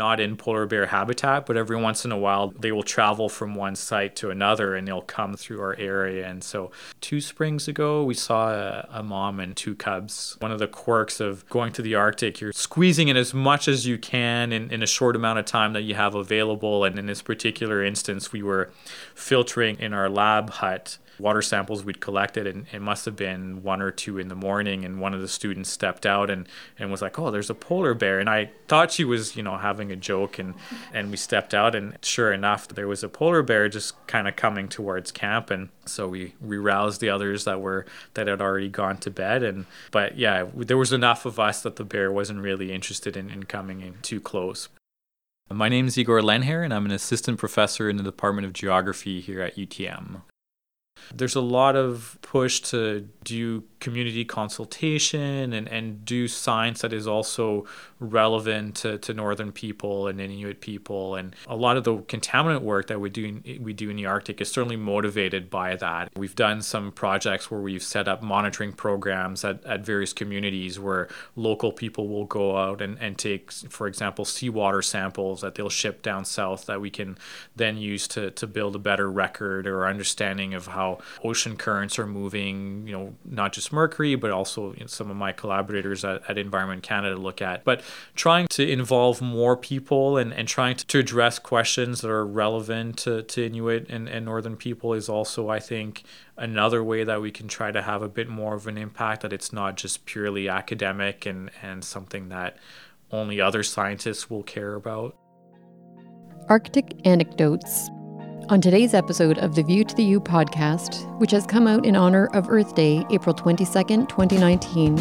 not in polar bear habitat, but every once in a while they will travel from one site to another and they'll come through our area. And so, two springs ago, we saw a, a mom and two cubs. One of the quirks of going to the Arctic, you're squeezing in as much as you can in, in a short amount of time that you have available. And in this particular instance, we were filtering in our lab hut water samples we'd collected and it must have been one or two in the morning and one of the students stepped out and, and was like oh there's a polar bear and i thought she was you know having a joke and and we stepped out and sure enough there was a polar bear just kind of coming towards camp and so we re-roused the others that were that had already gone to bed and but yeah there was enough of us that the bear wasn't really interested in, in coming in too close my name is Igor Lehnherr, and I'm an assistant professor in the Department of Geography here at UTM. There's a lot of push to do community consultation and, and do science that is also relevant to, to northern people and Inuit people. And a lot of the contaminant work that we do in, we do in the Arctic is certainly motivated by that. We've done some projects where we've set up monitoring programs at, at various communities where local people will go out and, and take, for example, seawater samples that they'll ship down south that we can then use to, to build a better record or understanding of how ocean currents are moving, you know, not just mercury, but also you know, some of my collaborators at, at, Environment Canada look at. But trying to involve more people and, and trying to, to address questions that are relevant to, to Inuit and, and Northern people is also, I think, another way that we can try to have a bit more of an impact, that it's not just purely academic and, and something that only other scientists will care about. Arctic Anecdotes on today's episode of the View to the U podcast, which has come out in honor of Earth Day, April 22nd, 2019,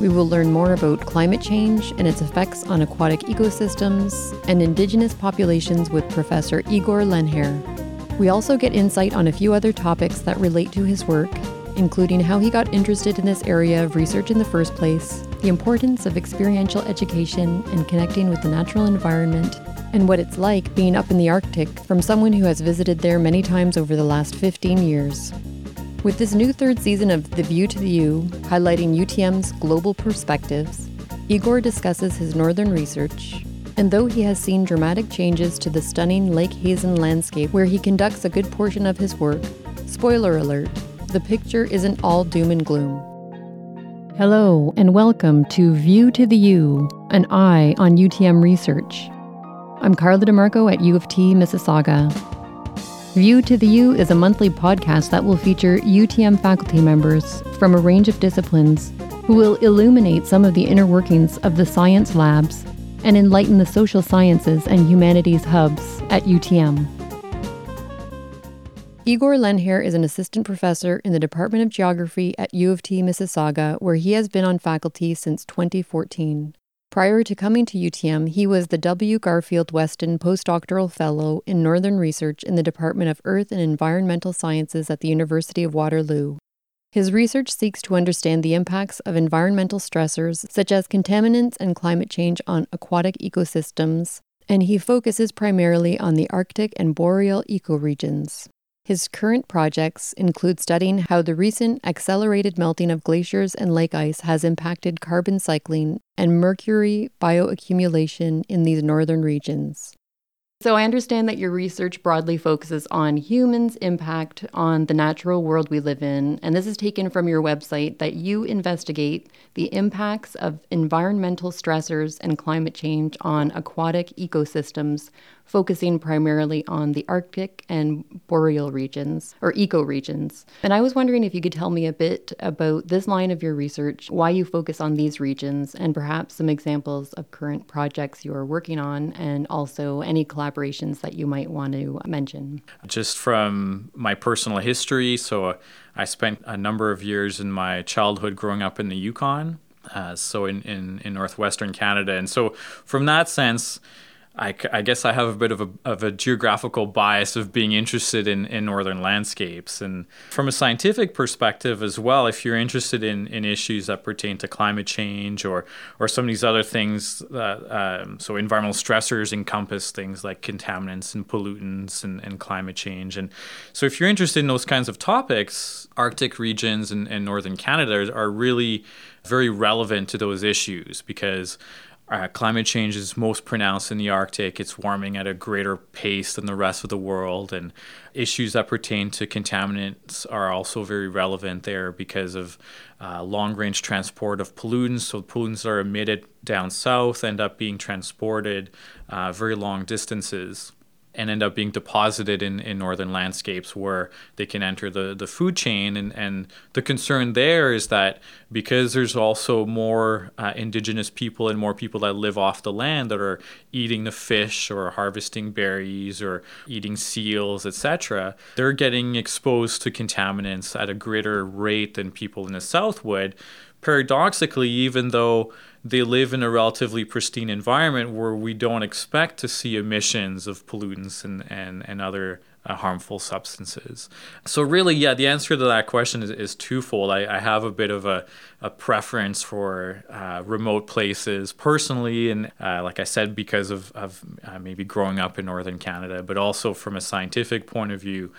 we will learn more about climate change and its effects on aquatic ecosystems and indigenous populations with Professor Igor Lehnherr. We also get insight on a few other topics that relate to his work, including how he got interested in this area of research in the first place, the importance of experiential education and connecting with the natural environment, and what it's like being up in the Arctic from someone who has visited there many times over the last 15 years. With this new third season of The View to the U, highlighting UTM's global perspectives, Igor discusses his northern research. And though he has seen dramatic changes to the stunning Lake Hazen landscape where he conducts a good portion of his work, spoiler alert, the picture isn't all doom and gloom. Hello, and welcome to View to the U, an eye on UTM research. I'm Carla DeMarco at U of T, Mississauga. View to the U is a monthly podcast that will feature UTM faculty members from a range of disciplines who will illuminate some of the inner workings of the science labs and enlighten the social sciences and humanities hubs at UTM. Igor Lehnherr is an assistant professor in the Department of Geography at U of T Mississauga, where he has been on faculty since 2014. Prior to coming to UTM, he was the W. Garfield Weston Postdoctoral Fellow in Northern Research in the Department of Earth and Environmental Sciences at the University of Waterloo. His research seeks to understand the impacts of environmental stressors such as contaminants and climate change on aquatic ecosystems, and he focuses primarily on the Arctic and boreal ecoregions. His current projects include studying how the recent accelerated melting of glaciers and lake ice has impacted carbon cycling and mercury bioaccumulation in these northern regions. So, I understand that your research broadly focuses on humans' impact on the natural world we live in, and this is taken from your website that you investigate the impacts of environmental stressors and climate change on aquatic ecosystems focusing primarily on the Arctic and boreal regions or ecoregions. And I was wondering if you could tell me a bit about this line of your research, why you focus on these regions, and perhaps some examples of current projects you are working on, and also any collaborations that you might want to mention. Just from my personal history, so I spent a number of years in my childhood growing up in the Yukon. Uh, so in, in, in northwestern Canada. And so from that sense, I, I, guess I have a bit of a, of a geographical bias of being interested in, in northern landscapes. And from a scientific perspective as well, if you're interested in, in issues that pertain to climate change or, or some of these other things, um, so environmental stressors encompass things like contaminants and pollutants and, and climate change. And so if you're interested in those kinds of topics, Arctic regions and, and northern Canada are really very relevant to those issues because uh, climate change is most pronounced in the Arctic. It's warming at a greater pace than the rest of the world. And issues that pertain to contaminants are also very relevant there because of uh, long range transport of pollutants. So, pollutants are emitted down south, end up being transported uh, very long distances and end up being deposited in, in northern landscapes where they can enter the, the food chain. And, and the concern there is that because there's also more uh, indigenous people and more people that live off the land that are eating the fish or harvesting berries or eating seals, etc., they're getting exposed to contaminants at a greater rate than people in the south would. Paradoxically, even though they live in a relatively pristine environment where we don't expect to see emissions of pollutants and, and, and other uh, harmful substances. So, really, yeah, the answer to that question is, is twofold. I, I have a bit of a, a preference for uh, remote places personally, and uh, like I said, because of, of uh, maybe growing up in northern Canada, but also from a scientific point of view.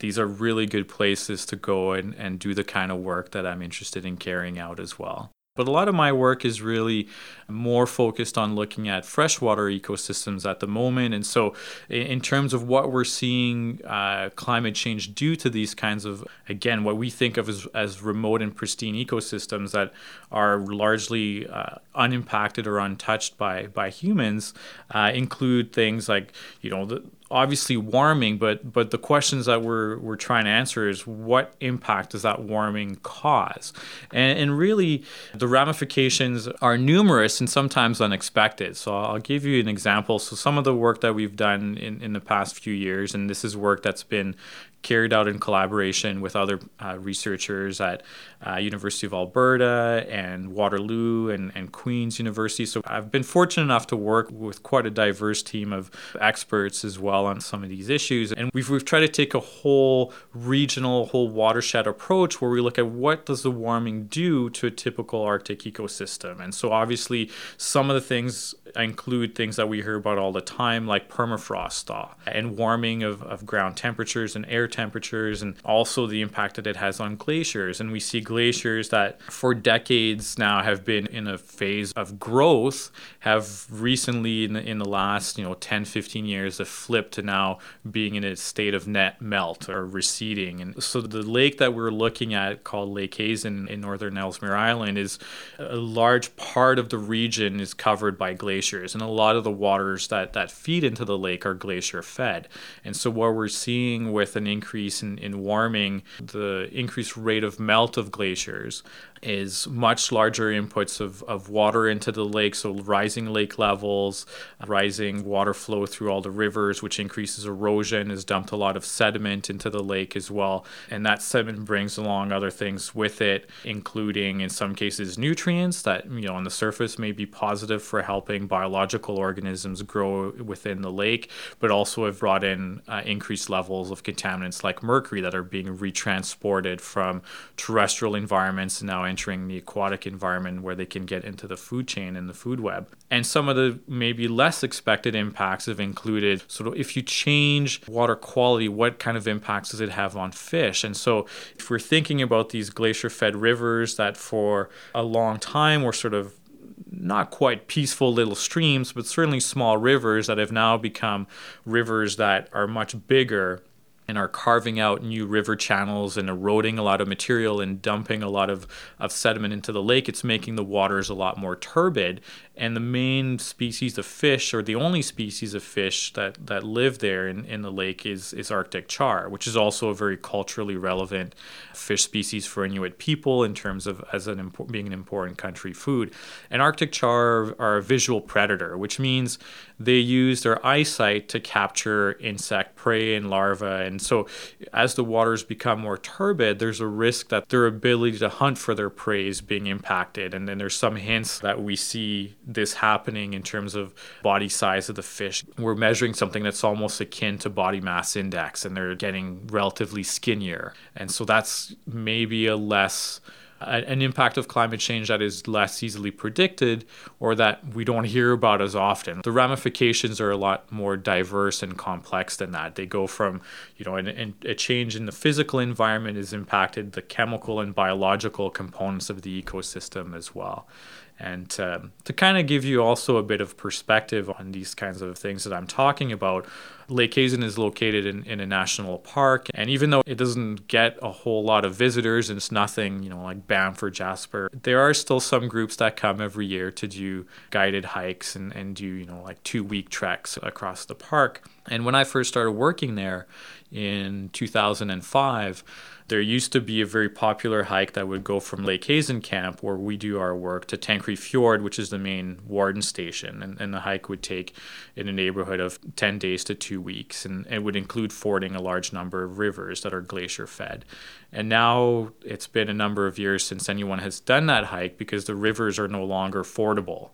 These are really good places to go and, and do the kind of work that I'm interested in carrying out as well. But a lot of my work is really more focused on looking at freshwater ecosystems at the moment. And so, in terms of what we're seeing uh, climate change do to these kinds of, again, what we think of as, as remote and pristine ecosystems that are largely uh, unimpacted or untouched by, by humans, uh, include things like, you know, the, obviously warming, but but the questions that we're we're trying to answer is what impact does that warming cause, and, and really the ramifications are numerous and sometimes unexpected. So I'll give you an example. So some of the work that we've done in, in the past few years, and this is work that's been carried out in collaboration with other uh, researchers at uh, University of Alberta and Waterloo and, and Queen's University. So I've been fortunate enough to work with quite a diverse team of experts as well on some of these issues. And we've, we've tried to take a whole regional, whole watershed approach where we look at what does the warming do to a typical Arctic ecosystem. And so obviously some of the things include things that we hear about all the time, like permafrost thaw and warming of, of ground temperatures and air temperatures, and also the impact that it has on glaciers. And we see glaciers that for decades now have been in a phase of growth, have recently, in the, in the last you know 10, 15 years, have flipped to now being in a state of net melt or receding. And so the lake that we're looking at, called Lake Hazen in northern Ellesmere Island, is a large part of the region is covered by glaciers glaciers, and a lot of the waters that, that feed into the lake are glacier fed. And so, what we're seeing with an increase in, in warming, the increased rate of melt of glaciers, is much larger inputs of, of water into the lake. So, rising lake levels, rising water flow through all the rivers, which increases erosion, has dumped a lot of sediment into the lake as well. And that sediment brings along other things with it, including in some cases nutrients that, you know, on the surface may be positive for helping biological organisms grow within the lake, but also have brought in uh, increased levels of contaminants like mercury that are being retransported from terrestrial environments now entering the aquatic environment where they can get into the food chain and the food web. And some of the maybe less expected impacts have included sort of if you change water quality, what kind of impacts does it have on fish? And so if we're thinking about these glacier fed rivers that for a long time were sort of not quite peaceful little streams, but certainly small rivers that have now become rivers that are much bigger and are carving out new river channels and eroding a lot of material and dumping a lot of, of sediment into the lake, it's making the waters a lot more turbid. And the main species of fish, or the only species of fish that, that live there in, in the lake, is, is Arctic char, which is also a very culturally relevant fish species for Inuit people in terms of as an impo- being an important country food. And Arctic char are a visual predator, which means they use their eyesight to capture insect prey and larvae. And so, as the waters become more turbid, there's a risk that their ability to hunt for their prey is being impacted. And then there's some hints that we see this happening in terms of body size of the fish. We're measuring something that's almost akin to body mass index, and they're getting relatively skinnier. And so, that's maybe a less an impact of climate change that is less easily predicted or that we don't hear about as often. The ramifications are a lot more diverse and complex than that. They go from, you know, an, a change in the physical environment has impacted the chemical and biological components of the ecosystem as well. And um, to kind of give you also a bit of perspective on these kinds of things that I'm talking about, Lake Hazen is located in, in a national park. And even though it doesn't get a whole lot of visitors and it's nothing, you know, like Banff or Jasper, there are still some groups that come every year to do guided hikes and, and do, you know, like two week treks across the park. And when I first started working there in 2005, there used to be a very popular hike that would go from Lake Hazen Camp, where we do our work, to Tanquary Fjord, which is the main warden station. And, and the hike would take in a neighborhood of 10 days to two weeks. And it would include fording a large number of rivers that are glacier fed. And now it's been a number of years since anyone has done that hike because the rivers are no longer fordable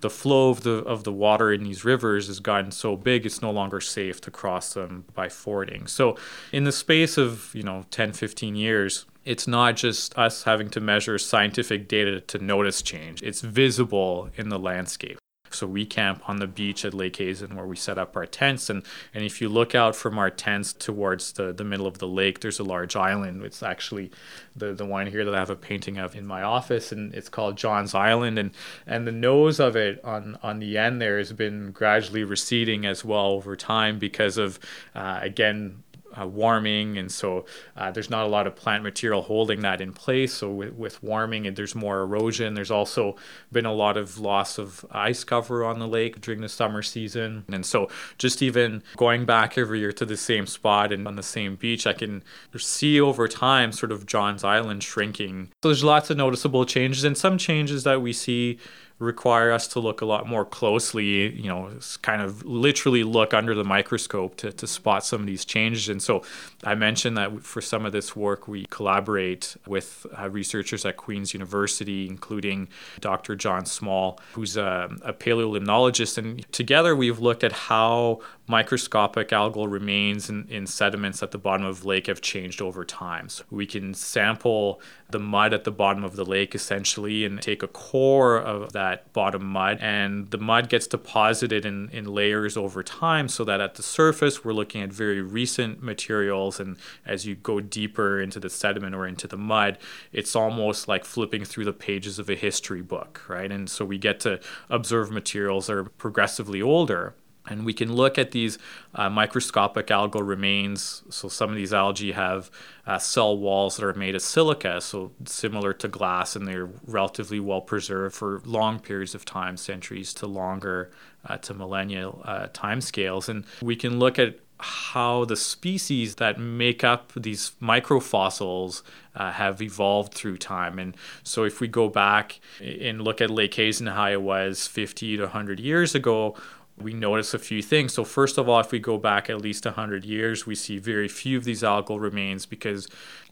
the flow of the of the water in these rivers has gotten so big it's no longer safe to cross them by fording. So in the space of, you know, 10 15 years, it's not just us having to measure scientific data to notice change. It's visible in the landscape. So we camp on the beach at Lake Hazen where we set up our tents. And, and if you look out from our tents towards the, the middle of the lake, there's a large island. It's actually the, the one here that I have a painting of in my office, and it's called John's Island. And, and the nose of it on, on the end there has been gradually receding as well over time because of, uh, again, uh, warming, and so uh, there's not a lot of plant material holding that in place. So with, with warming, there's more erosion. There's also been a lot of loss of ice cover on the lake during the summer season, and so just even going back every year to the same spot and on the same beach, I can see over time sort of John's Island shrinking. So there's lots of noticeable changes, and some changes that we see require us to look a lot more closely, you know, kind of literally look under the microscope to, to spot some of these changes. And so I mentioned that for some of this work, we collaborate with uh, researchers at Queen's University, including Dr. John Smol, who's a, a paleolimnologist. And together we've looked at how microscopic algal remains in, in sediments at the bottom of the lake have changed over time. So we can sample the mud at the bottom of the lake essentially and take a core of that bottom mud and the mud gets deposited in, in layers over time so that at the surface we're looking at very recent materials and as you go deeper into the sediment or into the mud it's almost like flipping through the pages of a history book right? And so we get to observe materials that are progressively older and we can look at these uh, microscopic algal remains. So some of these algae have uh, cell walls that are made of silica, so similar to glass, and they're relatively well preserved for long periods of time, centuries to longer, uh, to millennial uh, time scales. And we can look at how the species that make up these microfossils uh, have evolved through time. And so, if we go back and look at Lake Hazen, how it was 50 to 100 years ago, we notice a few things. So, first of all, if we go back at least 100 years, we see very few of these algal remains because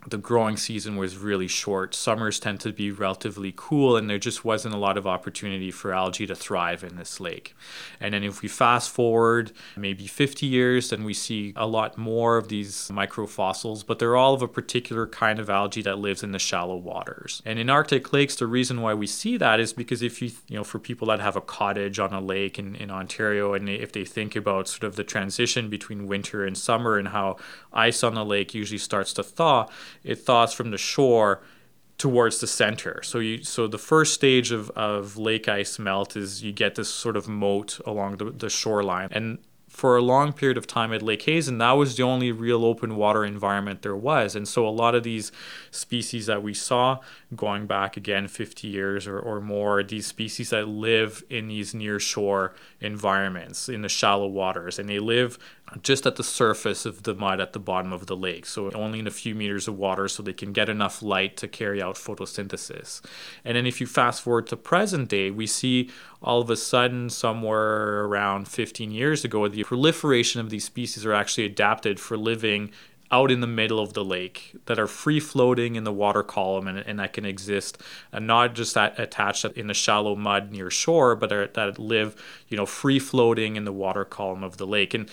the growing season was really short. Summers tend to be relatively cool, and there just wasn't a lot of opportunity for algae to thrive in this lake. And then, if we fast forward maybe 50 years, then we see a lot more of these microfossils, but they're all of a particular kind of algae that lives in the shallow waters. And in Arctic lakes, the reason why we see that is because if you, you know, for people that have a cottage on a lake in, in Ontario, and if they think about sort of the transition between winter and summer and how ice on the lake usually starts to thaw, it thaws from the shore towards the center. So you so the first stage of, of lake ice melt is you get this sort of moat along the, the shoreline. And for a long period of time at Lake Hazen, that was the only real open water environment there was. And so a lot of these species that we saw going back again 50 years or, or more, these species that live in these near shore environments in the shallow waters, and they live just at the surface of the mud at the bottom of the lake, so only in a few meters of water, so they can get enough light to carry out photosynthesis. And then, if you fast forward to present day, we see all of a sudden, somewhere around 15 years ago, the proliferation of these species are actually adapted for living out in the middle of the lake that are free floating in the water column and, and that can exist and not just that attached in the shallow mud near shore but are, that live you know free floating in the water column of the lake and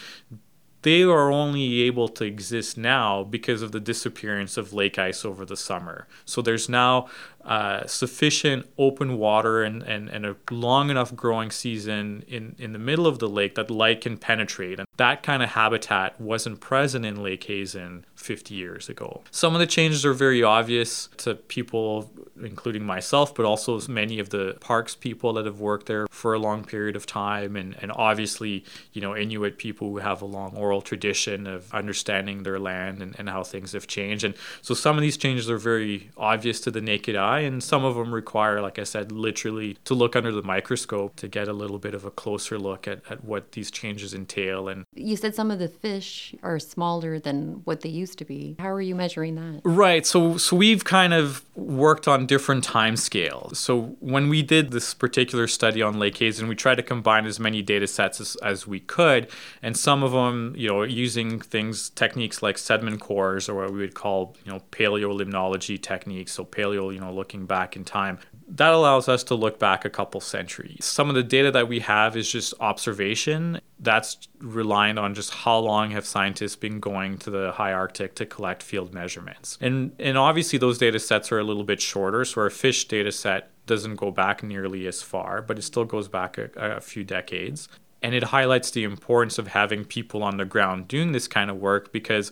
they are only able to exist now because of the disappearance of lake ice over the summer. So there's now uh, sufficient open water and, and, and a long enough growing season in, in the middle of the lake that light can penetrate. And that kind of habitat wasn't present in Lake Hazen 50 years ago. Some of the changes are very obvious to people, including myself, but also many of the parks people that have worked there for a long period of time. And, and obviously, you know, Inuit people who have a long oral tradition of understanding their land and, and how things have changed. And so some of these changes are very obvious to the naked eye, and some of them require, like I said, literally to look under the microscope to get a little bit of a closer look at, at what these changes entail and you said some of the fish are smaller than what they used to be. How are you measuring that? Right. So so we've kind of worked on different time scales. So when we did this particular study on Lake Hazen, we tried to combine as many data sets as, as we could, and some of them, you know, using things techniques like sediment cores or what we would call, you know, paleolimnology techniques. So paleo, you know, looking back in time. That allows us to look back a couple centuries. Some of the data that we have is just observation. That's reliant on just how long have scientists been going to the high Arctic to collect field measurements. And and obviously those data sets are a little bit shorter, so our fish data set doesn't go back nearly as far, but it still goes back a, a few decades. And it highlights the importance of having people on the ground doing this kind of work because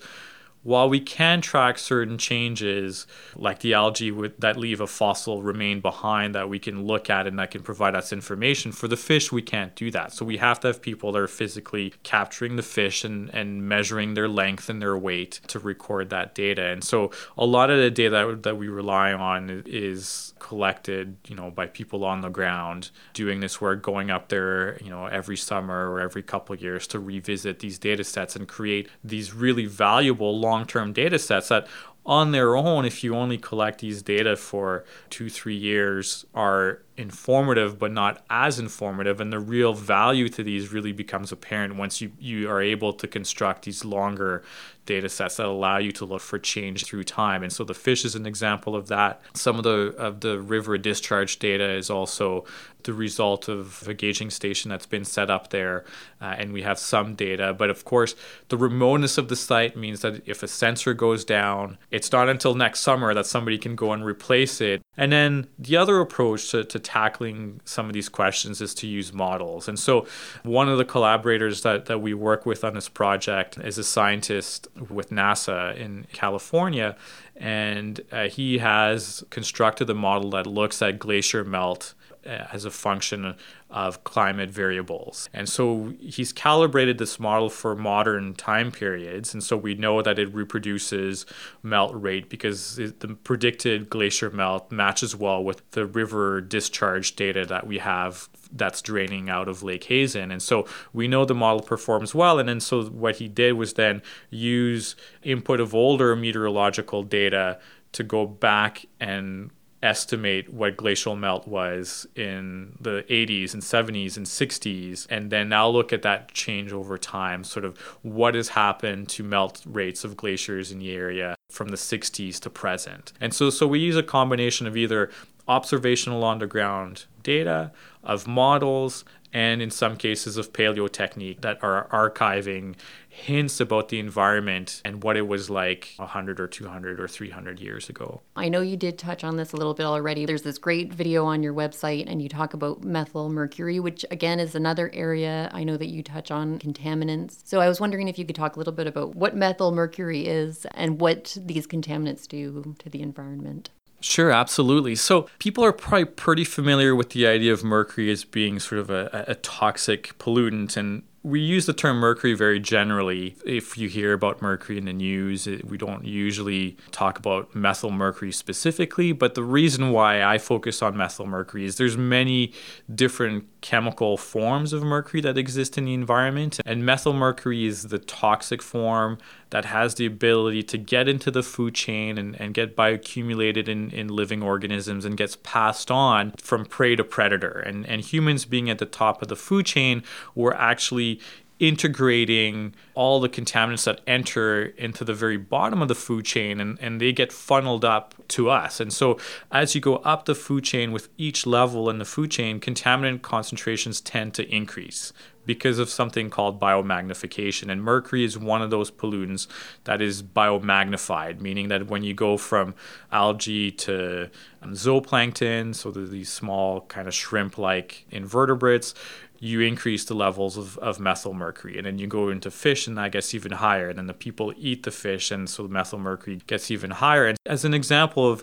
while we can track certain changes, like the algae with, that leave a fossil remain behind that we can look at and that can provide us information, for the fish, we can't do that. So we have to have people that are physically capturing the fish and, and measuring their length and their weight to record that data. And so a lot of the data that, we rely on is collected, you know, by people on the ground doing this work, going up there, you know, every summer or every couple years to revisit these data sets and create these really valuable long long term data sets that on their own, if you only collect these data for two, three years, are informative but not as informative and the real value to these really becomes apparent once you, you are able to construct these longer data sets that allow you to look for change through time. And so the fish is an example of that. Some of the of the river discharge data is also the result of a gauging station that's been set up there uh, and we have some data. But of course the remoteness of the site means that if a sensor goes down it's not until next summer that somebody can go and replace it. And then the other approach to, to tackling some of these questions is to use models. And so, one of the collaborators that, that we work with on this project is a scientist with NASA in California. And uh, he has constructed a model that looks at glacier melt Uh, as a function of climate variables. And so he's calibrated this model for modern time periods. And so we know that it reproduces melt rate because the predicted glacier melt matches well with the river discharge data that we have that's draining out of Lake Hazen. And so we know the model performs well. And then so what he did was then use input of older meteorological data to go back and estimate what glacial melt was in the 80s and 70s and 60s and then now look at that change over time sort of what has happened to melt rates of glaciers in the area from the 60s to present. And so so we use a combination of either observational on the ground data of models and in some cases of paleo technique that are archiving hints about the environment and what it was like 100 or 200 or 300 years ago. I know you did touch on this a little bit already. There's this great video on your website, and you talk about methyl mercury, which again is another area I know that you touch on contaminants. So I was wondering if you could talk a little bit about what methyl mercury is and what these contaminants do to the environment. Sure, absolutely. So people are probably pretty familiar with the idea of mercury as being sort of a, a toxic pollutant, and we use the term mercury very generally. If you hear about mercury in the news, we don't usually talk about methyl mercury specifically, but the reason why I focus on methyl mercury is there's many different chemical forms of mercury that exist in the environment, and methyl mercury is the toxic form that has the ability to get into the food chain and, and get bioaccumulated in, in living organisms and gets passed on from prey to predator. And, and humans being at the top of the food chain, we're actually integrating all the contaminants that enter into the very bottom of the food chain and, and they get funneled up to us. And so as you go up the food chain with each level in the food chain, contaminant concentrations tend to increase because of something called biomagnification. And mercury is one of those pollutants that is biomagnified, meaning that when you go from algae to um, zooplankton, so these small kind of shrimp like invertebrates, you increase the levels of, of methyl mercury. And then you go into fish, and that gets even higher. And then the people eat the fish, and so the methyl mercury gets even higher. And as an example of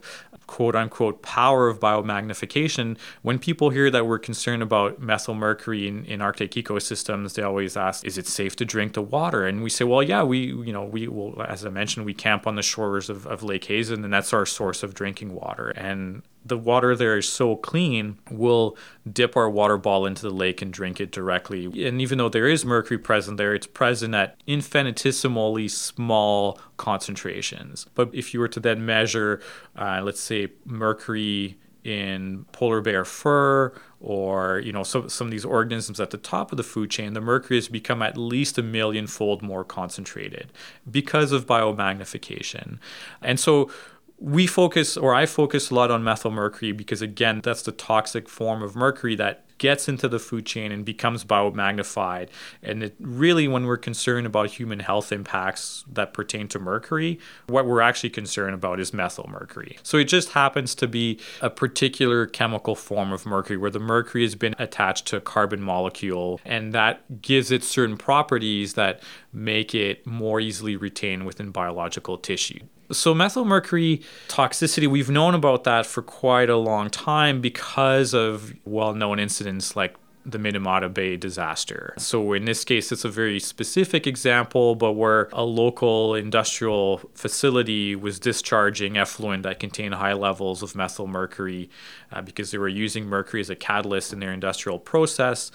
quote unquote power of biomagnification, when people hear that we're concerned about methyl mercury in, in Arctic ecosystems, they always ask, is it safe to drink the water? And we say, well, yeah, we, you know, we will, as I mentioned, we camp on the shores of, of Lake Hazen, and that's our source of drinking water. And the water there is so clean, we'll dip our water ball into the lake and drink it directly. And even though there is mercury present there, it's present at infinitesimally small concentrations. But if you were to then measure, uh, let's say, mercury in polar bear fur or you know some, some of these organisms at the top of the food chain the mercury has become at least a million fold more concentrated because of biomagnification and so we focus, or I focus a lot on methyl mercury because, again, that's the toxic form of mercury that gets into the food chain and becomes biomagnified. And it really, when we're concerned about human health impacts that pertain to mercury, what we're actually concerned about is methyl mercury. So it just happens to be a particular chemical form of mercury where the mercury has been attached to a carbon molecule, and that gives it certain properties that make it more easily retained within biological tissue. So, methylmercury toxicity, we've known about that for quite a long time because of well known incidents like the Minamata Bay disaster. So, in this case, it's a very specific example, but where a local industrial facility was discharging effluent that contained high levels of methylmercury uh, because they were using mercury as a catalyst in their industrial process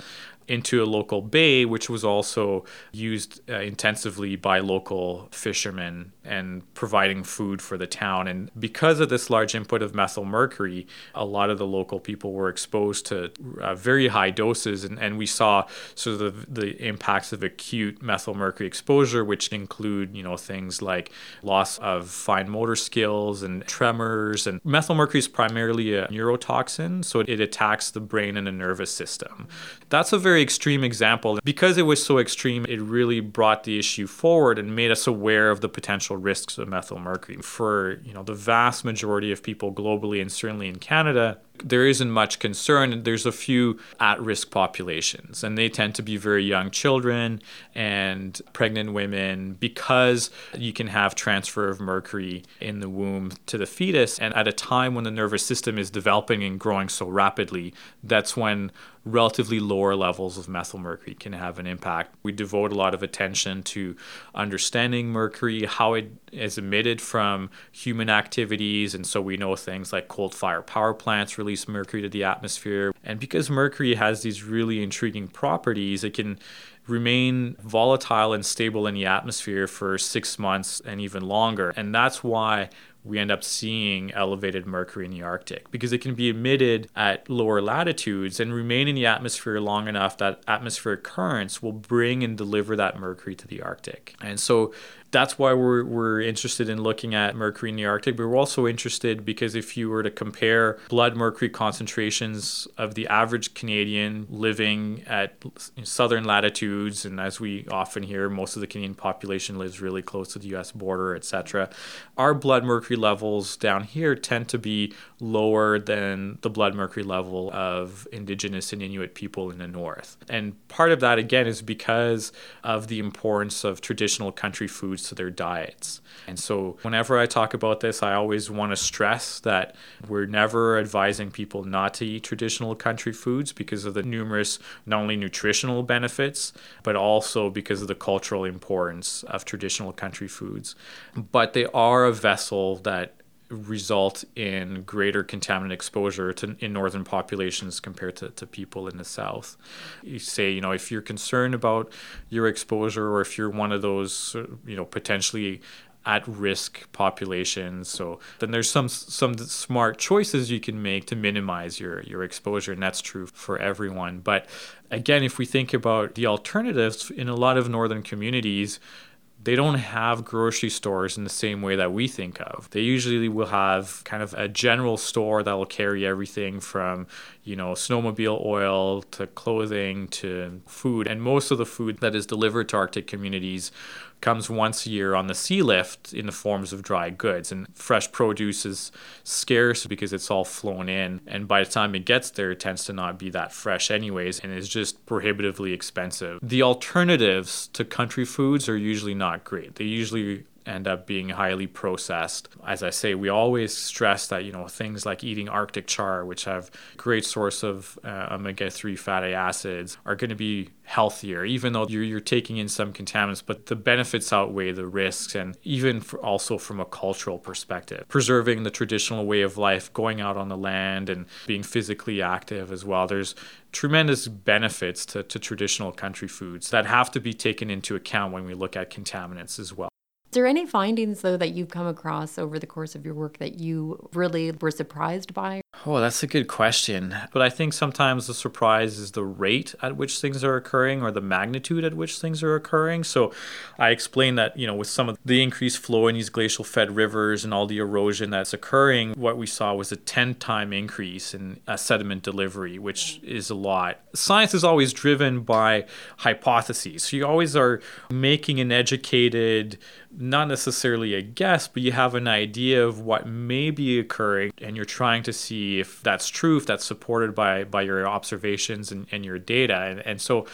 into a local bay, which was also used uh, intensively by local fishermen and providing food for the town. And because of this large input of methyl mercury, a lot of the local people were exposed to uh, very high doses. And, and we saw sort of the, the impacts of acute methyl mercury exposure, which include, you know, things like loss of fine motor skills and tremors. And methyl mercury is primarily a neurotoxin, so it attacks the brain and the nervous system. That's a very extreme example. Because it was so extreme, it really brought the issue forward and made us aware of the potential potential risks of methyl mercury. For you know the vast majority of people globally and certainly in Canada, there isn't much concern. There's a few at risk populations, and they tend to be very young children and pregnant women because you can have transfer of mercury in the womb to the fetus. And at a time when the nervous system is developing and growing so rapidly, that's when relatively lower levels of methylmercury can have an impact. We devote a lot of attention to understanding mercury, how it is emitted from human activities, and so we know things like coal fire power plants release mercury to the atmosphere. And because mercury has these really intriguing properties, it can remain volatile and stable in the atmosphere for six months and even longer. And that's why we end up seeing elevated mercury in the Arctic because it can be emitted at lower latitudes and remain in the atmosphere long enough that atmospheric currents will bring and deliver that mercury to the Arctic. And so that's why we're, we're interested in looking at mercury in the Arctic. But we're also interested because if you were to compare blood mercury concentrations of the average Canadian living at southern latitudes, and as we often hear, most of the Canadian population lives really close to the US border, etc., our blood mercury levels down here tend to be lower than the blood mercury level of Indigenous and Inuit people in the north. And part of that, again, is because of the importance of traditional country foods to their diets. And so, whenever I talk about this, I always want to stress that we're never advising people not to eat traditional country foods because of the numerous, not only nutritional benefits, but also because of the cultural importance of traditional country foods. But they are a vessel that result in greater contaminant exposure to in northern populations compared to, to people in the south. You say, you know, if you're concerned about your exposure or if you're one of those, uh, you know, potentially at risk populations. So then there's some some smart choices you can make to minimize your your exposure, and that's true for everyone. But again, if we think about the alternatives in a lot of northern communities, they don't have grocery stores in the same way that we think of. They usually will have kind of a general store that will carry everything from, you know, snowmobile oil to clothing to food. And most of the food that is delivered to Arctic communities comes once a year on the sea lift in the forms of dry goods. And fresh produce is scarce because it's all flown in. And by the time it gets there, it tends to not be that fresh, anyways, and is just prohibitively expensive. The alternatives to country foods are usually not great. They usually end up being highly processed. As I say, we always stress that you know things like eating Arctic char, which have great source of uh, omega-3 fatty acids, are going to be healthier, even though you're, you're taking in some contaminants, but the benefits outweigh the risks, and even also from a cultural perspective, preserving the traditional way of life, going out on the land and being physically active as well. There's tremendous benefits to, to traditional country foods that have to be taken into account when we look at contaminants as well there any findings, though, that you've come across over the course of your work that you really were surprised by? Oh, that's a good question. But I think sometimes the surprise is the rate at which things are occurring or the magnitude at which things are occurring. So I explained that, you know, with some of the increased flow in these glacial fed rivers and all the erosion that's occurring, what we saw was a 10 time increase in uh, sediment delivery, which is a lot. Science is always driven by hypotheses. So you always are making an educated not necessarily a guess, but you have an idea of what may be occurring, and you're trying to see if that's true, if that's supported by by your observations and, and your data. And, and so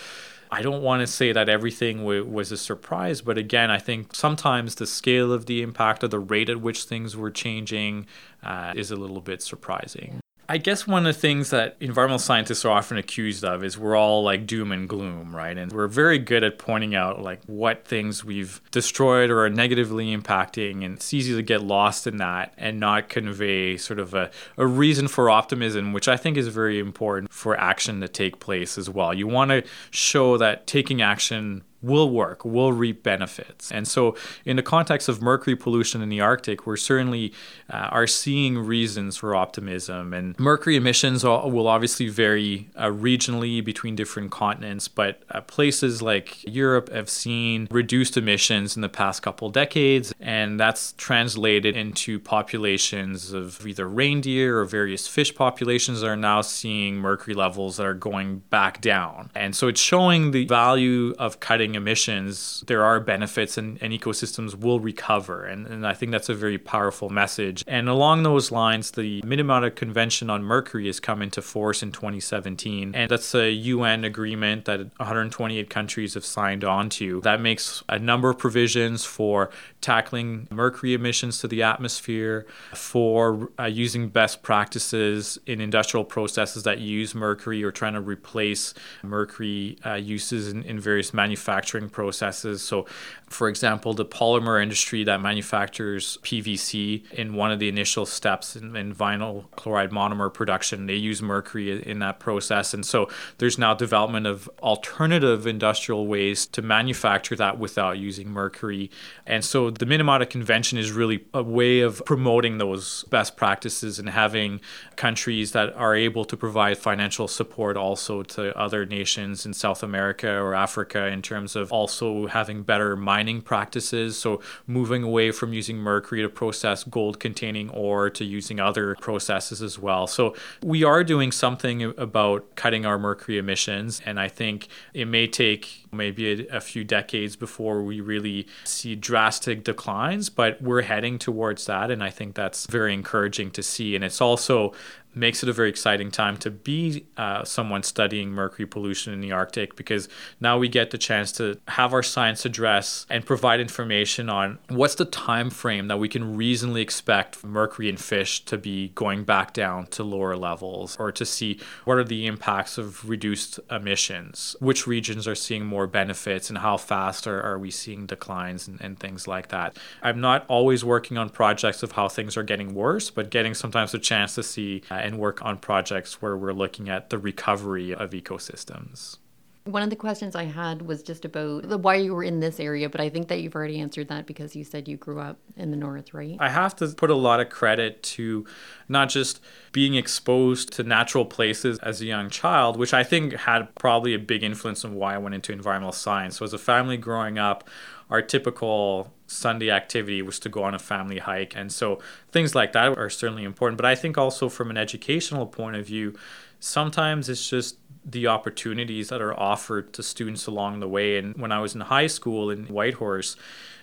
I don't want to say that everything w- was a surprise, but again, I think sometimes the scale of the impact or the rate at which things were changing uh, is a little bit surprising. I guess one of the things that environmental scientists are often accused of is we're all like doom and gloom, right? And we're very good at pointing out like what things we've destroyed or are negatively impacting. And it's easy to get lost in that and not convey sort of a, a reason for optimism, which I think is very important for action to take place as well. You want to show that taking action will work, will reap benefits. And so, in the context of mercury pollution in the Arctic, we're certainly uh, are seeing reasons for optimism. And mercury emissions will obviously vary uh, regionally between different continents, but uh, places like Europe have seen reduced emissions in the past couple decades, and that's translated into populations of either reindeer or various fish populations that are now seeing mercury levels that are going back down. And so, it's showing the value of cutting emissions, there are benefits and, and ecosystems will recover. And, and I think that's a very powerful message. And along those lines, the Minamata Convention on Mercury has come into force in 2017. And that's a UN agreement that 128 countries have signed on to. That makes a number of provisions for tackling mercury emissions to the atmosphere, for uh, using best practices in industrial processes that use mercury or trying to replace mercury uh, uses in, in various manufacturing manufacturing processes. So, for example, the polymer industry that manufactures PVC in one of the initial steps in, in vinyl chloride monomer production, they use mercury in that process. And so there's now development of alternative industrial ways to manufacture that without using mercury. And so the Minamata Convention is really a way of promoting those best practices and having countries that are able to provide financial support also to other nations in South America or Africa in terms terms of also having better mining practices. So, moving away from using mercury to process gold containing ore to using other processes as well. So, we are doing something about cutting our mercury emissions. And I think it may take maybe a, a few decades before we really see drastic declines, but we're heading towards that. And I think that's very encouraging to see. And it's also makes it a very exciting time to be uh, someone studying mercury pollution in the Arctic because now we get the chance to have our science address and provide information on what's the time frame that we can reasonably expect mercury in fish to be going back down to lower levels or to see what are the impacts of reduced emissions which regions are seeing more benefits and how fast are, are we seeing declines and, and things like that. I'm not always working on projects of how things are getting worse but getting sometimes a chance to see uh, and work on projects where we're looking at the recovery of ecosystems. One of the questions I had was just about the, why you were in this area, but I think that you've already answered that because you said you grew up in the north, right? I have to put a lot of credit to not just being exposed to natural places as a young child, which I think had probably a big influence on why I went into environmental science. So, as a family growing up, our typical Sunday activity was to go on a family hike. And so things like that are certainly important. But I think also from an educational point of view, sometimes it's just the opportunities that are offered to students along the way. And when I was in high school in Whitehorse,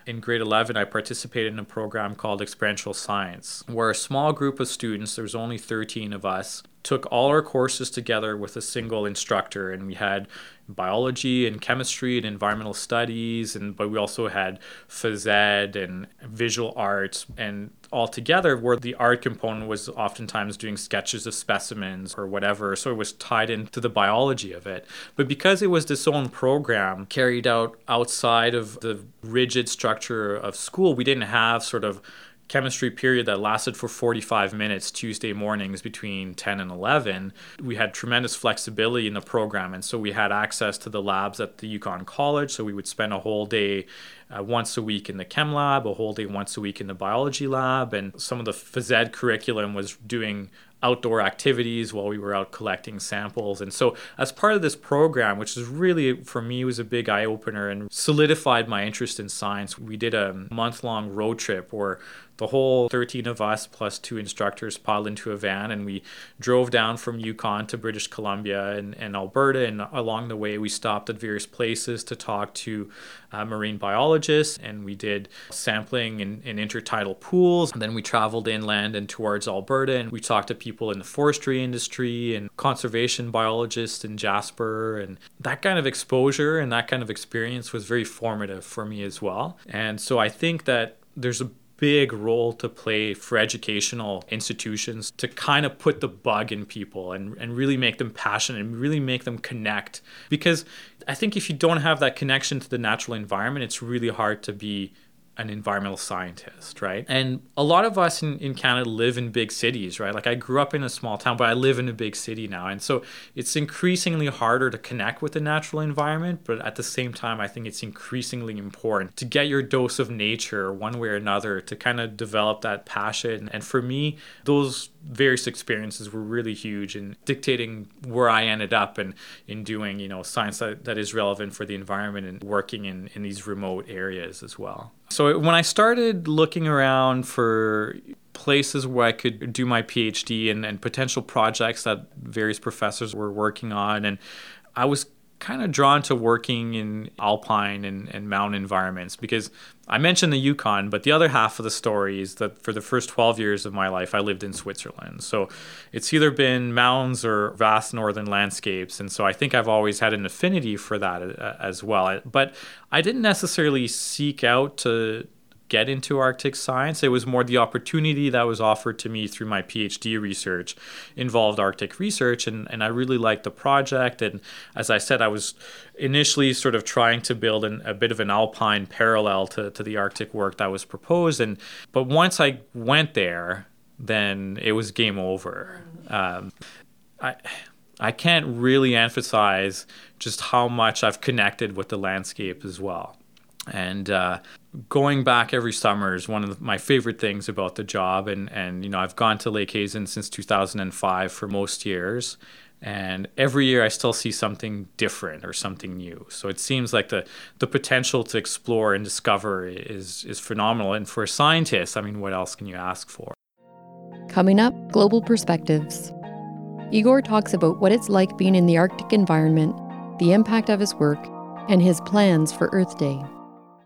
in grade 11, I participated in a program called Experiential Science, where a small group of students, there was only 13 of us, took all our courses together with a single instructor. And we had biology and chemistry and environmental studies and but we also had phys ed and visual arts and all together where the art component was oftentimes doing sketches of specimens or whatever so it was tied into the biology of it but because it was this own program carried out outside of the rigid structure of school we didn't have sort of chemistry period that lasted for 45 minutes Tuesday mornings between 10 and 11. We had tremendous flexibility in the program, and so we had access to the labs at the Yukon College. So we would spend a whole day uh, once a week in the chem lab, a whole day once a week in the biology lab, and some of the phys ed curriculum was doing outdoor activities while we were out collecting samples. And so, as part of this program, which is really for me was a big eye opener and solidified my interest in science, we did a month long road trip where the whole 13 of us plus two instructors piled into a van and we drove down from Yukon to British Columbia and, and Alberta. And along the way, we stopped at various places to talk to uh, marine biologists and we did sampling in, in intertidal pools. And then we traveled inland and towards Alberta and we talked to people in the forestry industry and conservation biologists in Jasper. And that kind of exposure and that kind of experience was very formative for me as well. And so I think that there's a big role to play for educational institutions to kind of put the bug in people and, and really make them passionate and really make them connect. Because I think if you don't have that connection to the natural environment, it's really hard to be an environmental scientist, right? And a lot of us in, in Canada live in big cities, right? Like I grew up in a small town, but I live in a big city now. And so it's increasingly harder to connect with the natural environment. But at the same time, I think it's increasingly important to get your dose of nature one way or another to kind of develop that passion. And for me, those various experiences were really huge in dictating where I ended up and in doing, you know, science that, that is relevant for the environment and working in, in these remote areas as well. So when I started looking around for places where I could do my PhD and, and potential projects that various professors were working on, and I was kind of drawn to working in alpine and, and mountain environments because I mentioned the Yukon, but the other half of the story is that for the first 12 years of my life, I lived in Switzerland. So it's either been mountains or vast northern landscapes. And so I think I've always had an affinity for that uh, as well. But I didn't necessarily seek out to get into Arctic science. It was more the opportunity that was offered to me through my PhD research involved Arctic research, and, and I really liked the project. And as I said, I was initially sort of trying to build an, a bit of an alpine parallel to, to the Arctic work that was proposed. And but once I went there, then it was game over. Um, I I can't really emphasize just how much I've connected with the landscape as well. And uh, going back every summer is one of my favorite things about the job. And, and, you know, I've gone to Lake Hazen since 2005 for most years. And every year I still see something different or something new. So it seems like the, the potential to explore and discover is, is phenomenal. And for a scientist, I mean, what else can you ask for? Coming up, Global Perspectives. Igor talks about what it's like being in the Arctic environment, the impact of his work, and his plans for Earth Day.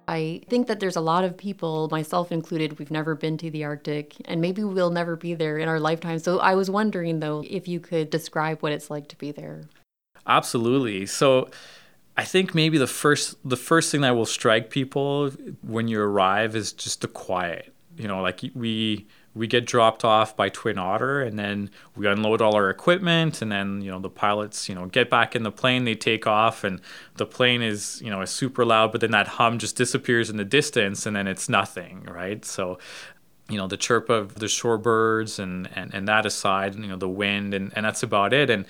I think that there's a lot of people, myself included, we've never been to the Arctic and maybe we'll never be there in our lifetime. So I was wondering though if you could describe what it's like to be there. Absolutely. So I think maybe the first the first thing that will strike people when you arrive is just the quiet. You know, like we we get dropped off by Twin Otter and then we unload all our equipment and then you know the pilots you know get back in the plane they take off and the plane is you know is super loud but then that hum just disappears in the distance and then it's nothing right? So you know the chirp of the shorebirds and, and and that aside you know the wind and and that's about it. And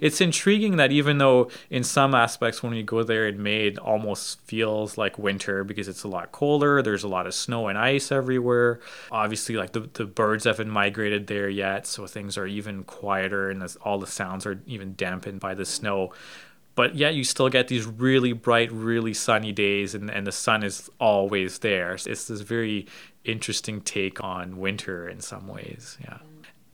it's intriguing that even though in some aspects when we go there in May it almost feels like winter because it's a lot colder there's a lot of snow and ice everywhere. Obviously like the, the birds haven't migrated there yet so things are even quieter and all the sounds are even dampened by the snow. But yet you still get these really bright, really sunny days, and, and the sun is always there. It's this very interesting take on winter in some ways. Yeah.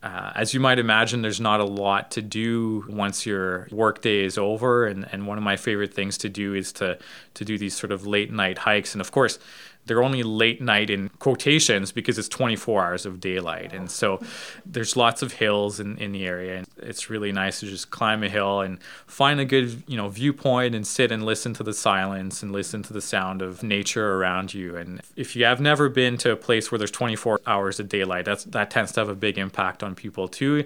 Uh, as you might imagine, there's not a lot to do once your workday is over. And, and one of my favorite things to do is to, to do these sort of late night hikes. And of course, they're only late night in quotations because it's 24 hours of daylight. And so there's lots of hills in, in the area. And it's really nice to just climb a hill and find a good, you know, viewpoint and sit and listen to the silence and listen to the sound of nature around you. And if you have never been to a place where there's 24 hours of daylight, that's that tends to have a big impact on people too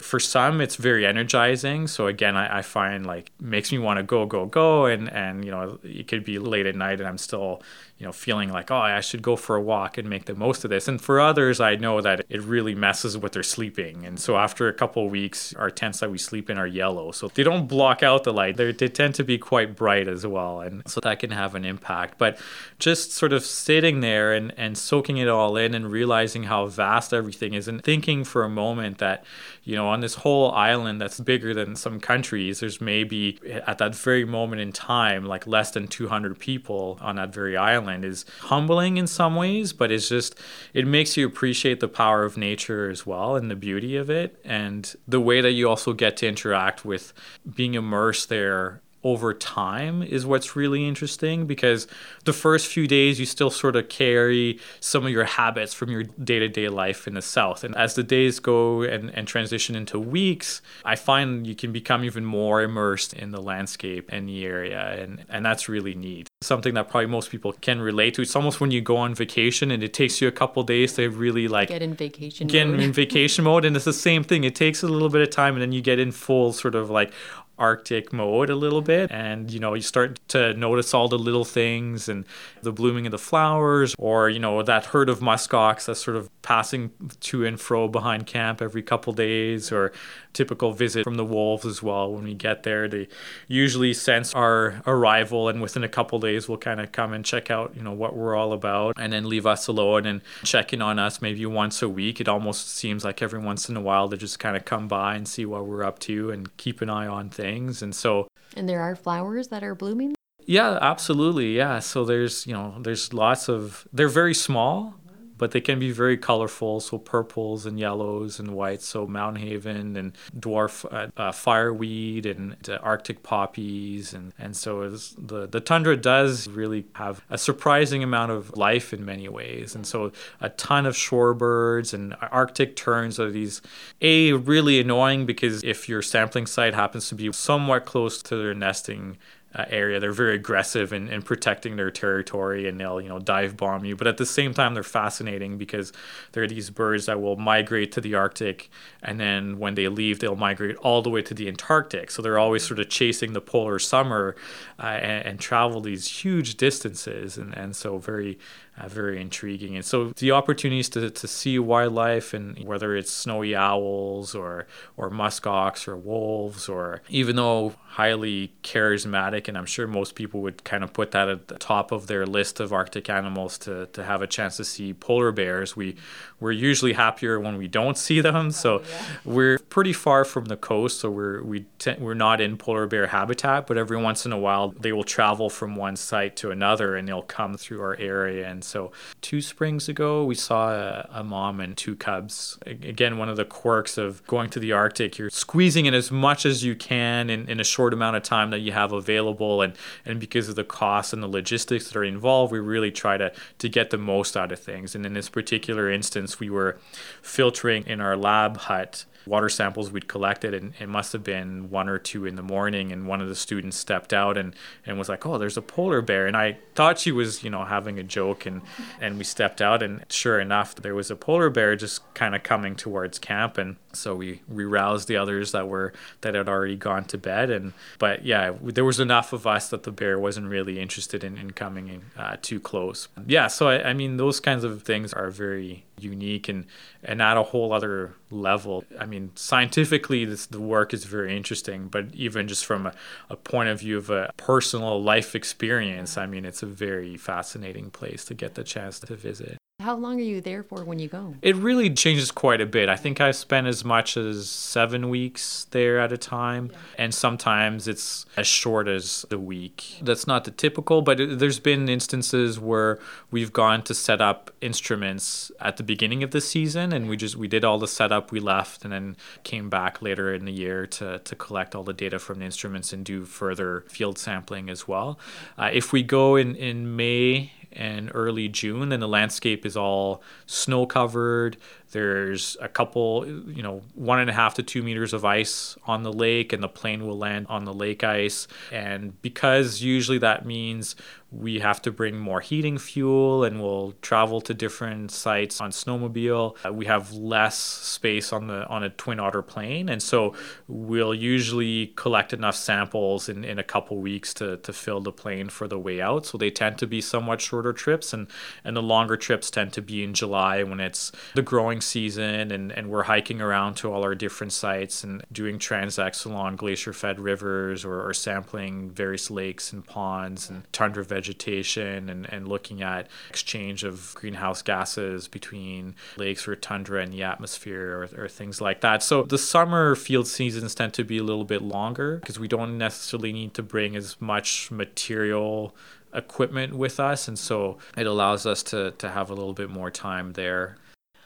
for some it's very energizing so again I, I, find like makes me want to go go go and and you know it could be late at night and i'm still you know feeling like oh i should go for a walk and make the most of this. And for others i know that it really messes with their sleeping. And so after a couple weeks our tents that we sleep in are yellow. So they don't block out the light. They're, they tend to be quite bright as well. And so that can have an impact. But just sort of sitting there and and soaking it all in and realizing how vast everything is and thinking for a moment that you know on this whole island that's bigger than some countries there's maybe at that very moment in time like less than 200 people on that very island is humbling in some ways, but it's just, it makes you appreciate the power of nature as well and the beauty of it. And the way that you also get to interact with being immersed there over time is what's really interesting because the first few days you still sort of carry some of your habits from your day-to-day life in the south. And as the days go and, and transition into weeks i find you can become even more immersed in the landscape and the area and, and that's really neat. Something that probably most people can relate to it's almost when you go on vacation and it takes you a couple days to really like get in vacation get mode. in vacation mode and it's the same thing. It takes a little bit of time and then you get in full sort of like Arctic mode a little bit. And, you know, you start to notice all the little things and the blooming of the flowers, or, you know, that herd of muskox that's sort of passing to and fro behind camp every couple days, or typical visit from the wolves as well. When we get there, they usually sense our arrival, and within a couple days, will kind of come and check out, you know, what we're all about, and then leave us alone and check in on us maybe once a week. It almost seems like every once in a while they just kind of come by and see what we're up to and keep an eye on things. And so, and there are flowers that are blooming. Yeah, absolutely. Yeah. So there's, you know, there's lots of, they're very small, but they can be very colorful. So purples and yellows and whites. So Mountain Avens and dwarf uh, uh, fireweed and uh, Arctic poppies, and and so the the tundra does really have a surprising amount of life in many ways, and so a ton of shorebirds and Arctic terns are these a really annoying because if your sampling site happens to be somewhat close to their nesting uh, area. They're very aggressive in, in protecting their territory and they'll, you know, dive bomb you. But at the same time, they're fascinating because they're these birds that will migrate to the Arctic and then when they leave, they'll migrate all the way to the Antarctic. So they're always sort of chasing the polar summer uh, and, and, travel these huge distances. And, and so very uh, very intriguing. And so the opportunities to, to see wildlife and whether it's snowy owls or or muskox or wolves or even though highly charismatic and I'm sure most people would kind of put that at the top of their list of Arctic animals to, to have a chance to see polar bears. We we're usually happier when we don't see them. So oh, yeah. we're pretty far from the coast, so we're we te- we're not in polar bear habitat, but every once in a while they will travel from one site to another and they'll come through our area and so two springs ago, we saw a, a, mom and two cubs. Again, one of the quirks of going to the Arctic, you're squeezing in as much as you can in, in a short amount of time that you have available. And, and because of the costs and the logistics that are involved, we really try to, to get the most out of things. And in this particular instance, we were filtering in our lab hut water samples we'd collected and it must have been one or two in the morning and one of the students stepped out and, and was like oh there's a polar bear. And i thought she was you know having a joke and and we stepped out and sure enough there was a polar bear just kind of coming towards camp and so we we roused the others that were that had already gone to bed and but yeah there was enough of us that the bear wasn't really interested in, in coming in, uh, too close. Yeah so I, I mean those kinds of things are very unique and and at a whole other level. I mean scientifically this the work is very interesting but even just from a, a point of view of a personal life experience i mean it's a very fascinating place to get the chance to visit How long are you there for when you go? It really changes quite a bit. I think I've spent as much as seven weeks there at a time, yeah. and sometimes it's as short as a week. That's not the typical, but it, there's been instances where we've gone to set up instruments at the beginning of the season, and we just we did all the setup, we left, and then came back later in the year to to collect all the data from the instruments and do further field sampling as well. Uh, if we go in in May and early June, and the landscape is all snow covered. There's a couple, you know, one and a half to two meters of ice on the lake, and the plane will land on the lake ice. And because usually that means we have to bring more heating fuel and we'll travel to different sites on snowmobile. Uh, we have less space on the on a twin otter plane, and so we'll usually collect enough samples in, in a couple weeks to, to fill the plane for the way out. So they tend to be somewhat shorter trips, and and the longer trips tend to be in July when it's the growing season and, and we're hiking around to all our different sites and doing transects along glacier fed rivers or, or sampling various lakes and ponds and tundra vegetation and, and looking at exchange of greenhouse gases between lakes or tundra and the atmosphere or, or things like that. So the summer field seasons tend to be a little bit longer because we don't necessarily need to bring as much material equipment with us and so it allows us to to have a little bit more time there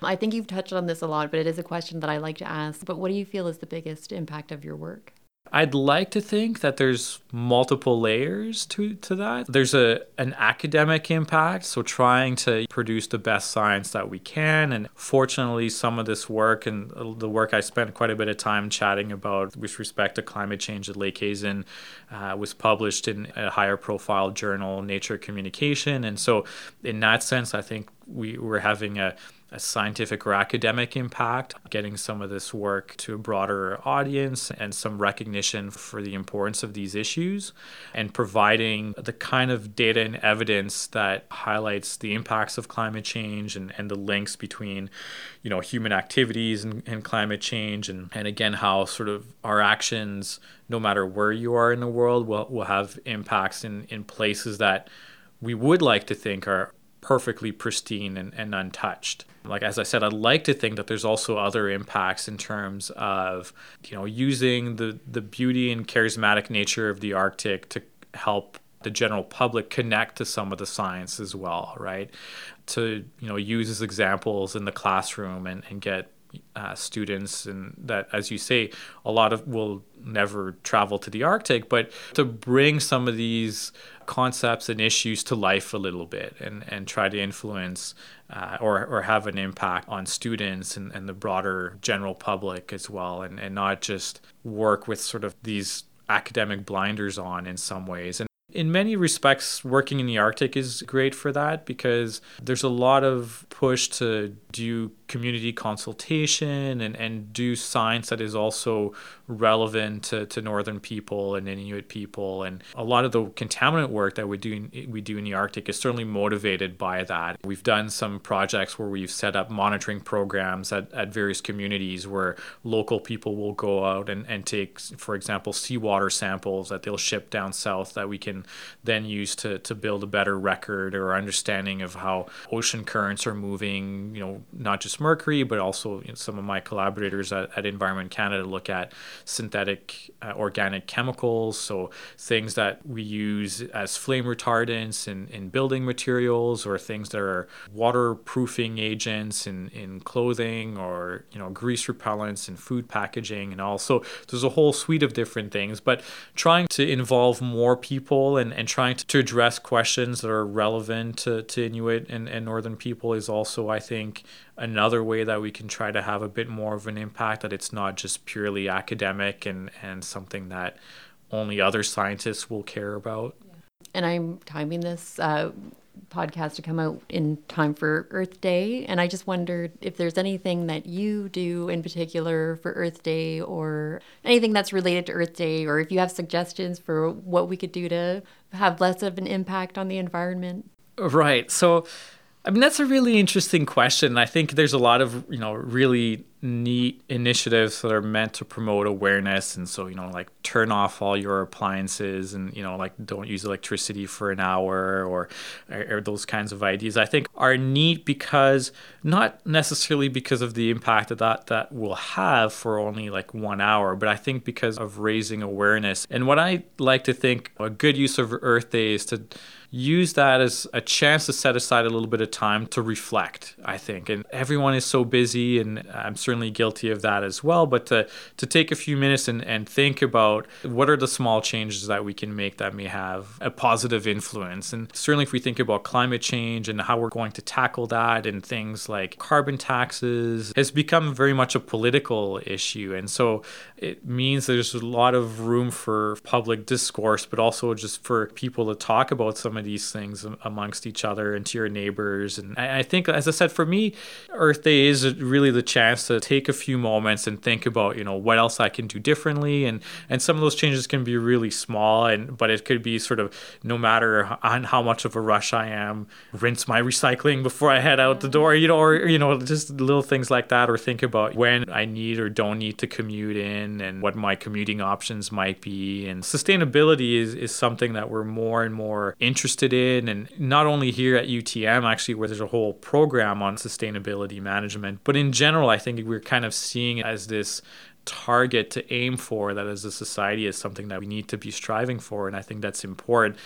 I think you've touched on this a lot, but it is a question that I like to ask. But what do you feel is the biggest impact of your work? I'd like to think that there's multiple layers to, to that. There's a an academic impact, so trying to produce the best science that we can. And fortunately, some of this work and the work I spent quite a bit of time chatting about with respect to climate change at Lake Hazen uh, was published in a higher profile journal, Nature Communication. And so, in that sense, I think we were having a a scientific or academic impact, getting some of this work to a broader audience and some recognition for the importance of these issues, and providing the kind of data and evidence that highlights the impacts of climate change and, and the links between, you know, human activities and, and climate change, and, and again, how sort of our actions, no matter where you are in the world, will, will have impacts in, in places that we would like to think are perfectly pristine and, and untouched. Like as I said, I'd like to think that there's also other impacts in terms of you know using the the beauty and charismatic nature of the Arctic to help the general public connect to some of the science as well, right? To you know use as examples in the classroom and, and get uh, students and that as you say a lot of will never travel to the arctic but to bring some of these concepts and issues to life a little bit and, and try to influence uh, or, or have an impact on students and, and the broader general public as well and, and not just work with sort of these academic blinders on in some ways. And in many respects, working in the Arctic is great for that because there's a lot of push to do community consultation and, and do science that is also relevant to, to northern people and Inuit people. And a lot of the contaminant work that we do in, we do in the Arctic is certainly motivated by that. We've done some projects where we've set up monitoring programs at, at various communities where local people will go out and, and take, for example, seawater samples that they'll ship down south that we can then use to, to build a better record or understanding of how ocean currents are moving, you know, not just mercury, but also you know, some of my collaborators at, at, Environment Canada look at synthetic uh, organic chemicals, so things that we use as flame retardants in, in building materials or things that are waterproofing agents in, in clothing or you know grease repellents in food packaging and also there's a whole suite of different things, but trying to involve more people and, and trying to, to address questions that are relevant to, to Inuit and, and Northern people is also, I think, another way that we can try to have a bit more of an impact that it's not just purely academic and, and something that only other scientists will care about. And I'm timing this uh, podcast to come out in time for Earth Day. And I just wondered if there's anything that you do in particular for Earth Day or anything that's related to Earth Day, or if you have suggestions for what we could do to have less of an impact on the environment. Right. So, I mean, that's a really interesting question. I think there's a lot of, you know, really neat initiatives that are meant to promote awareness and so you know like turn off all your appliances and you know like don't use electricity for an hour or, or those kinds of ideas i think are neat because not necessarily because of the impact that, that that will have for only like one hour but i think because of raising awareness and what i like to think a good use of earth day is to use that as a chance to set aside a little bit of time to reflect, I think. And everyone is so busy, and I'm certainly guilty of that as well. But to, to take a few minutes and, and think about what are the small changes that we can make that may have a positive influence. And certainly, if we think about climate change and how we're going to tackle that, and things like carbon taxes, has become very much a political issue. And so it means there's a lot of room for public discourse, but also just for people to talk about some these things amongst each other and to your neighbors. And I, think, as I said, for me, Earth Day is really the chance to take a few moments and think about, you know, what else I can do differently. And, and some of those changes can be really small, and but it could be sort of no matter on how much of a rush I am, rinse my recycling before I head out the door, you know, or, you know, just little things like that, or think about when I need or don't need to commute in and what my commuting options might be. And sustainability is, is something that we're more and more interested interested in, and not only here at UTM, actually, where there's a whole program on sustainability management, but in general, I think we're kind of seeing it as this target to aim for that as a society is something that we need to be striving for. And I think that's important.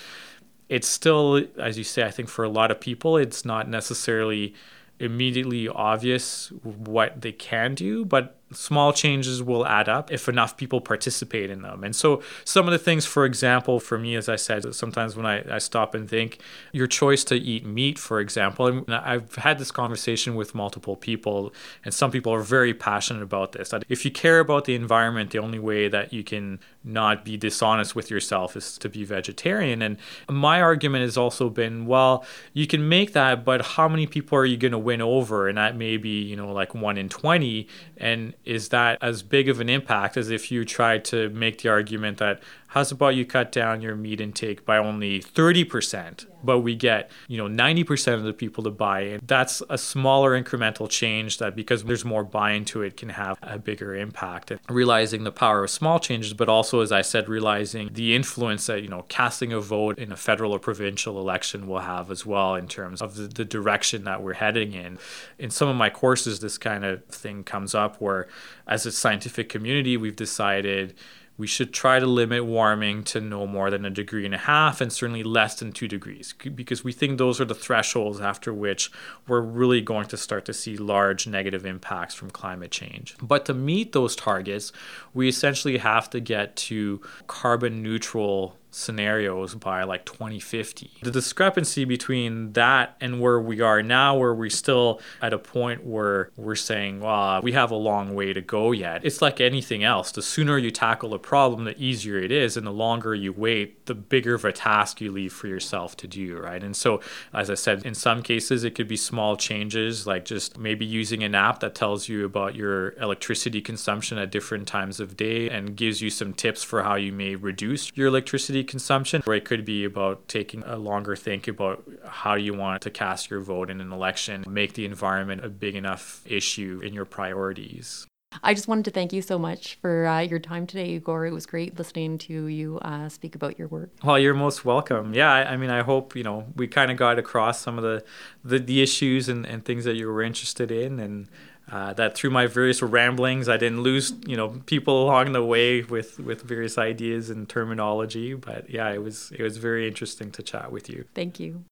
It's still, as you say, I think for a lot of people, it's not necessarily immediately obvious what they can do, but small changes will add up if enough people participate in them. And so, some of the things, for example, for me, as I said, sometimes when I, I stop and think, your choice to eat meat, for example, and I've had this conversation with multiple people, and some people are very passionate about this. That if you care about the environment, the only way that you can not be dishonest with yourself is to be vegetarian. And my argument has also been, well, you can make that, but how many people are you going to win over? And that may be, you know, like one in 20. And is that as big of an impact as if you tried to make the argument that how's about you cut down your meat intake by only 30%, but we get, you know, 90% of the people to buy in. That's a smaller incremental change that because there's more buy into it can have a bigger impact. And realizing the power of small changes, but also, as I said, realizing the influence that, you know, casting a vote in a federal or provincial election will have as well in terms of the, the direction that we're heading in. In some of my courses, this kind of thing comes up where, as a scientific community, we've decided we should try to limit warming to no more than a degree and a half and certainly less than two degrees because we think those are the thresholds after which we're really going to start to see large negative impacts from climate change. But to meet those targets, we essentially have to get to carbon neutral scenarios by like 2050. The discrepancy between that and where we are now, where we're still at a point where we're saying, well, we have a long way to go yet. It's like anything else. The sooner you tackle a problem, the easier it is. And the longer you wait, the bigger of a task you leave for yourself to do, right? And so, as I said, in some cases, it could be small changes, like just maybe using an app that tells you about your electricity consumption at different times of day and gives you some tips for how you may reduce your electricity consumption, or it could be about taking a longer think about how you want to cast your vote in an election, make the environment a big enough issue in your priorities. I just wanted to thank you so much for uh, your time today, Igor. It was great listening to you uh, speak about your work. Well, you're most welcome. Yeah, I, I mean, I hope you know we kind of got across some of the the, the issues and, and things that you were interested in, and uh, that through my various ramblings, I didn't lose you know people along the way with with various ideas and terminology. But yeah, it was it was very interesting to chat with you. Thank you.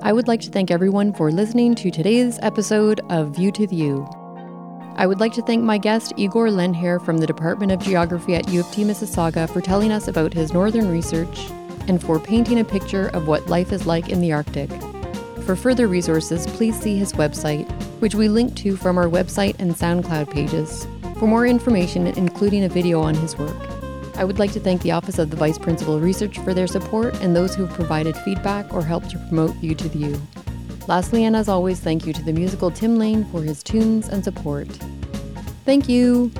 I would like to thank everyone for listening to today's episode of View to the I would like to thank my guest, Igor Lehnherr from the Department of Geography at U of T Mississauga, for telling us about his northern research and for painting a picture of what life is like in the Arctic. For further resources, please see his website, which we link to from our website and SoundCloud pages, for more information, including a video on his work. I would like to thank the Office of the Vice Principal Research for their support and those who have provided feedback or helped to promote View to the U. Lastly, and as always, thank you to the musical Tim Lane for his tunes and support. Thank you!